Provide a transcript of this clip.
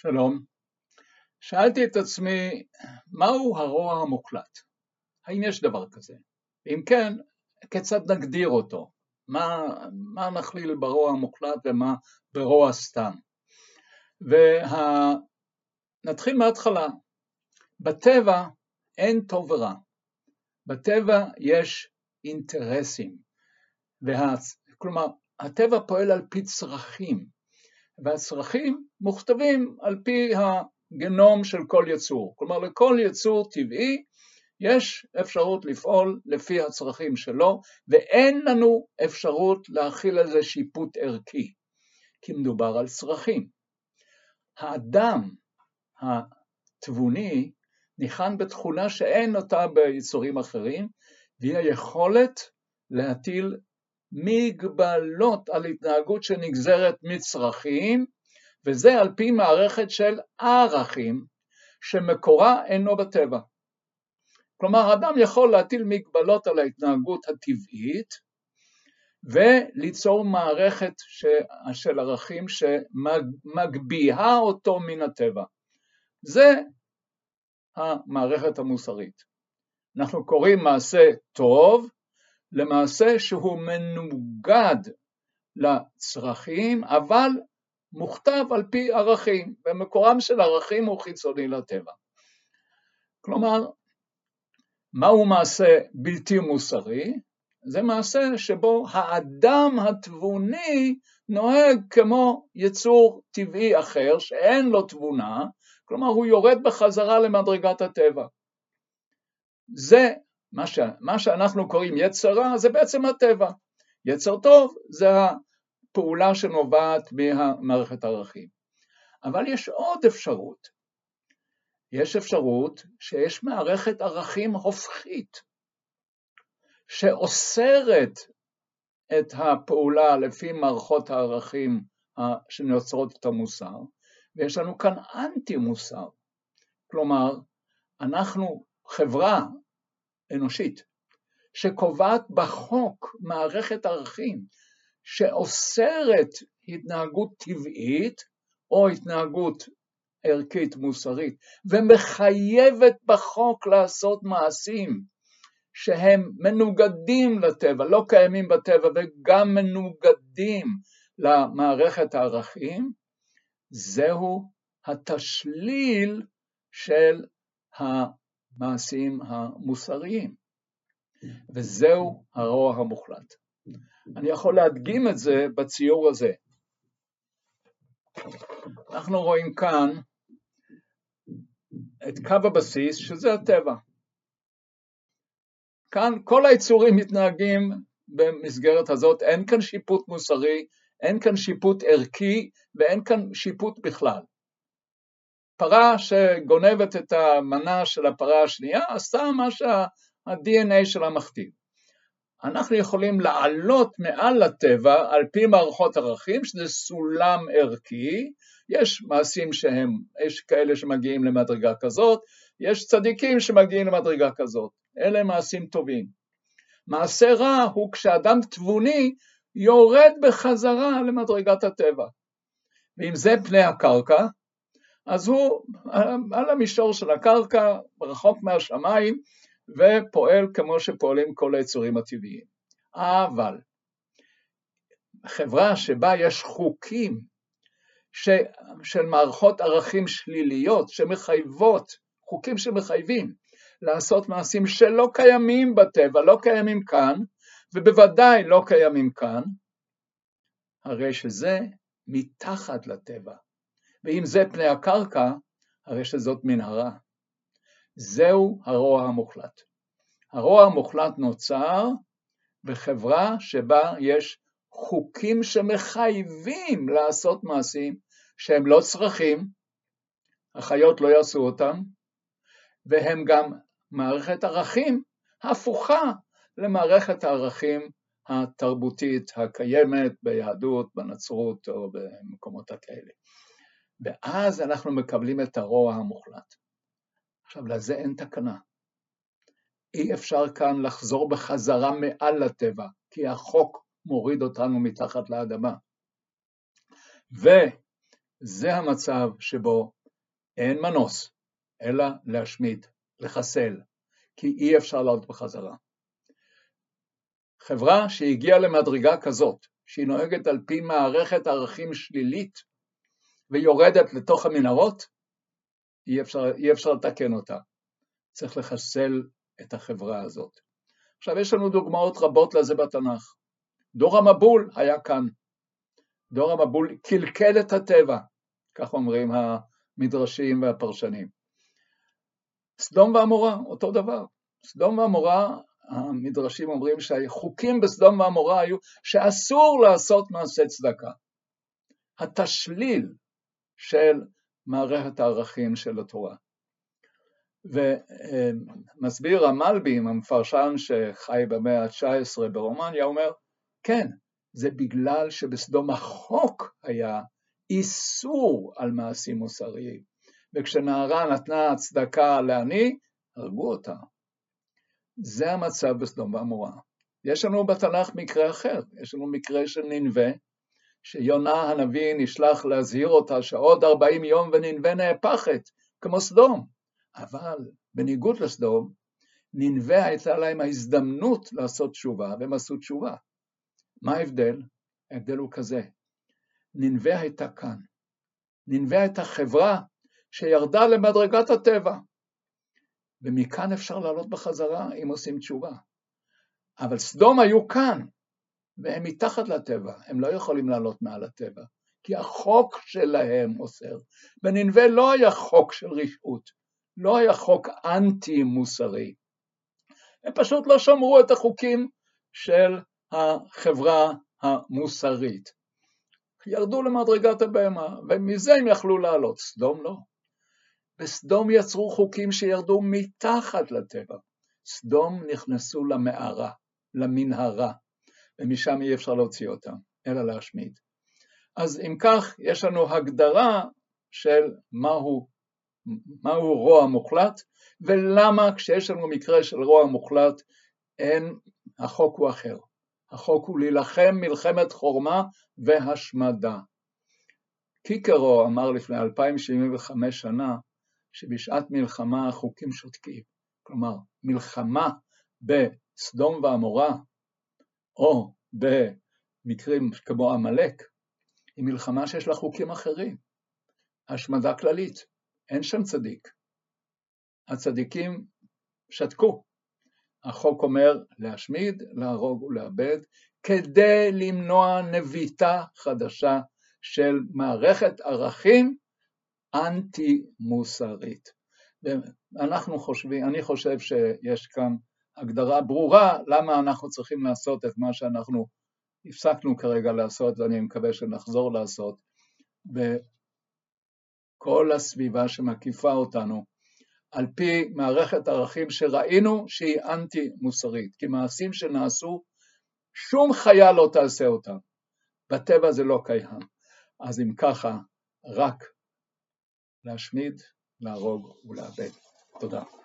שלום. שאלתי את עצמי, מהו הרוע המוחלט? האם יש דבר כזה? אם כן, כיצד נגדיר אותו? מה, מה נכליל ברוע המוחלט ומה ברוע סתם? ונתחיל וה... מההתחלה. בטבע אין טוב ורע. בטבע יש אינטרסים. וה... כלומר, הטבע פועל על פי צרכים, והצרכים מוכתבים על פי הגנום של כל יצור. כלומר, לכל יצור טבעי יש אפשרות לפעול לפי הצרכים שלו, ואין לנו אפשרות להכיל על זה שיפוט ערכי, כי מדובר על צרכים. האדם התבוני ניחן בתכונה שאין אותה ביצורים אחרים, והיא היכולת להטיל מגבלות על התנהגות שנגזרת מצרכים, וזה על פי מערכת של ערכים שמקורה אינו בטבע. כלומר, אדם יכול להטיל מגבלות על ההתנהגות הטבעית וליצור מערכת של ערכים שמגביהה אותו מן הטבע. זה המערכת המוסרית. אנחנו קוראים מעשה טוב למעשה שהוא מנוגד לצרכים, אבל מוכתב על פי ערכים, ומקורם של ערכים הוא חיצוני לטבע. כלומר, מהו מעשה בלתי מוסרי? זה מעשה שבו האדם התבוני נוהג כמו יצור טבעי אחר שאין לו תבונה, כלומר הוא יורד בחזרה למדרגת הטבע. זה מה, ש, מה שאנחנו קוראים יצר רע זה בעצם הטבע. יצר טוב זה הפעולה שנובעת ממערכת הערכים. אבל יש עוד אפשרות. יש אפשרות שיש מערכת ערכים הופכית, שאוסרת את הפעולה לפי מערכות הערכים שנוצרות את המוסר, ויש לנו כאן אנטי מוסר. כלומר, אנחנו חברה אנושית, שקובעת בחוק מערכת ערכים שאוסרת התנהגות טבעית או התנהגות ערכית מוסרית ומחייבת בחוק לעשות מעשים שהם מנוגדים לטבע, לא קיימים בטבע וגם מנוגדים למערכת הערכים, זהו התשליל של המעשים המוסריים. וזהו הרוע המוחלט. אני יכול להדגים את זה בציור הזה. אנחנו רואים כאן את קו הבסיס שזה הטבע. כאן כל היצורים מתנהגים במסגרת הזאת, אין כאן שיפוט מוסרי, אין כאן שיפוט ערכי ואין כאן שיפוט בכלל. פרה שגונבת את המנה של הפרה השנייה עשתה מה שה-DNA שלה מכתיב. אנחנו יכולים לעלות מעל הטבע על פי מערכות ערכים שזה סולם ערכי, יש מעשים שהם, יש כאלה שמגיעים למדרגה כזאת, יש צדיקים שמגיעים למדרגה כזאת, אלה מעשים טובים. מעשה רע הוא כשאדם תבוני יורד בחזרה למדרגת הטבע. ואם זה פני הקרקע, אז הוא על המישור של הקרקע, רחוק מהשמיים, ופועל כמו שפועלים כל היצורים הטבעיים. אבל חברה שבה יש חוקים ש, של מערכות ערכים שליליות שמחייבות, חוקים שמחייבים לעשות מעשים שלא קיימים בטבע, לא קיימים כאן, ובוודאי לא קיימים כאן, הרי שזה מתחת לטבע. ואם זה פני הקרקע, הרי שזאת מנהרה. זהו הרוע המוחלט. הרוע המוחלט נוצר בחברה שבה יש חוקים שמחייבים לעשות מעשים שהם לא צרכים, החיות לא יעשו אותם, והם גם מערכת ערכים הפוכה למערכת הערכים התרבותית הקיימת ביהדות, בנצרות או במקומות הכאלה. ואז אנחנו מקבלים את הרוע המוחלט. עכשיו, לזה אין תקנה. אי אפשר כאן לחזור בחזרה מעל לטבע, כי החוק מוריד אותנו מתחת לאדמה. זה המצב שבו אין מנוס, אלא להשמיד, לחסל, כי אי אפשר לעלות בחזרה. חברה שהגיעה למדרגה כזאת, שהיא נוהגת על פי מערכת ערכים שלילית ויורדת לתוך המנהרות, אי אפשר, אי אפשר לתקן אותה. צריך לחסל את החברה הזאת. עכשיו יש לנו דוגמאות רבות לזה בתנ"ך. דור המבול היה כאן. דור המבול קלקל את הטבע, כך אומרים המדרשים והפרשנים. סדום ועמורה, אותו דבר. סדום ועמורה, המדרשים אומרים שהחוקים בסדום ועמורה היו שאסור לעשות מעשה צדקה. התשליל של מערכת הערכים של התורה. ומסביר המלבים, המפרשן שחי במאה ה-19 ברומניה, אומר, כן, זה בגלל שבסדום החוק היה איסור על מעשים מוסריים, וכשנערה נתנה צדקה לעני, הרגו אותה. זה המצב בסדום ועמורה. יש לנו בתנ"ך מקרה אחר, יש לנו מקרה של ננבה, שיונה הנביא נשלח להזהיר אותה שעוד ארבעים יום וננבה נהפכת, כמו סדום. אבל בניגוד לסדום, ננבה הייתה להם ההזדמנות לעשות תשובה, והם עשו תשובה. מה ההבדל? ההבדל הוא כזה, ננבה הייתה כאן. ננבה הייתה חברה שירדה למדרגת הטבע, ומכאן אפשר לעלות בחזרה אם עושים תשובה. אבל סדום היו כאן, והם מתחת לטבע, הם לא יכולים לעלות מעל הטבע, כי החוק שלהם אוסר. בננבה לא היה חוק של רשעות, לא היה חוק אנטי מוסרי. הם פשוט לא שמרו את החוקים של החברה המוסרית. ירדו למדרגת הבהמה, ומזה הם יכלו לעלות, סדום לא. בסדום יצרו חוקים שירדו מתחת לטבע. סדום נכנסו למערה, למנהרה, ומשם אי אפשר להוציא אותם, אלא להשמיד. אז אם כך, יש לנו הגדרה של מהו, מהו רוע מוחלט, ולמה כשיש לנו מקרה של רוע מוחלט, אין, החוק הוא אחר. החוק הוא להילחם מלחמת חורמה והשמדה. קיקרו אמר לפני 2075 שנה שבשעת מלחמה החוקים שותקים. כלומר, מלחמה בסדום ועמורה, או במקרים כמו עמלק, היא מלחמה שיש לה חוקים אחרים. השמדה כללית, אין שם צדיק. הצדיקים שתקו. החוק אומר להשמיד, להרוג ולאבד, כדי למנוע נביטה חדשה של מערכת ערכים אנטי מוסרית. אנחנו חושבים, אני חושב שיש כאן הגדרה ברורה למה אנחנו צריכים לעשות את מה שאנחנו הפסקנו כרגע לעשות ואני מקווה שנחזור לעשות בכל הסביבה שמקיפה אותנו על פי מערכת ערכים שראינו שהיא אנטי מוסרית, כי מעשים שנעשו שום חיה לא תעשה אותם, בטבע זה לא קיים, אז אם ככה רק להשמיד, להרוג ולאבד. תודה.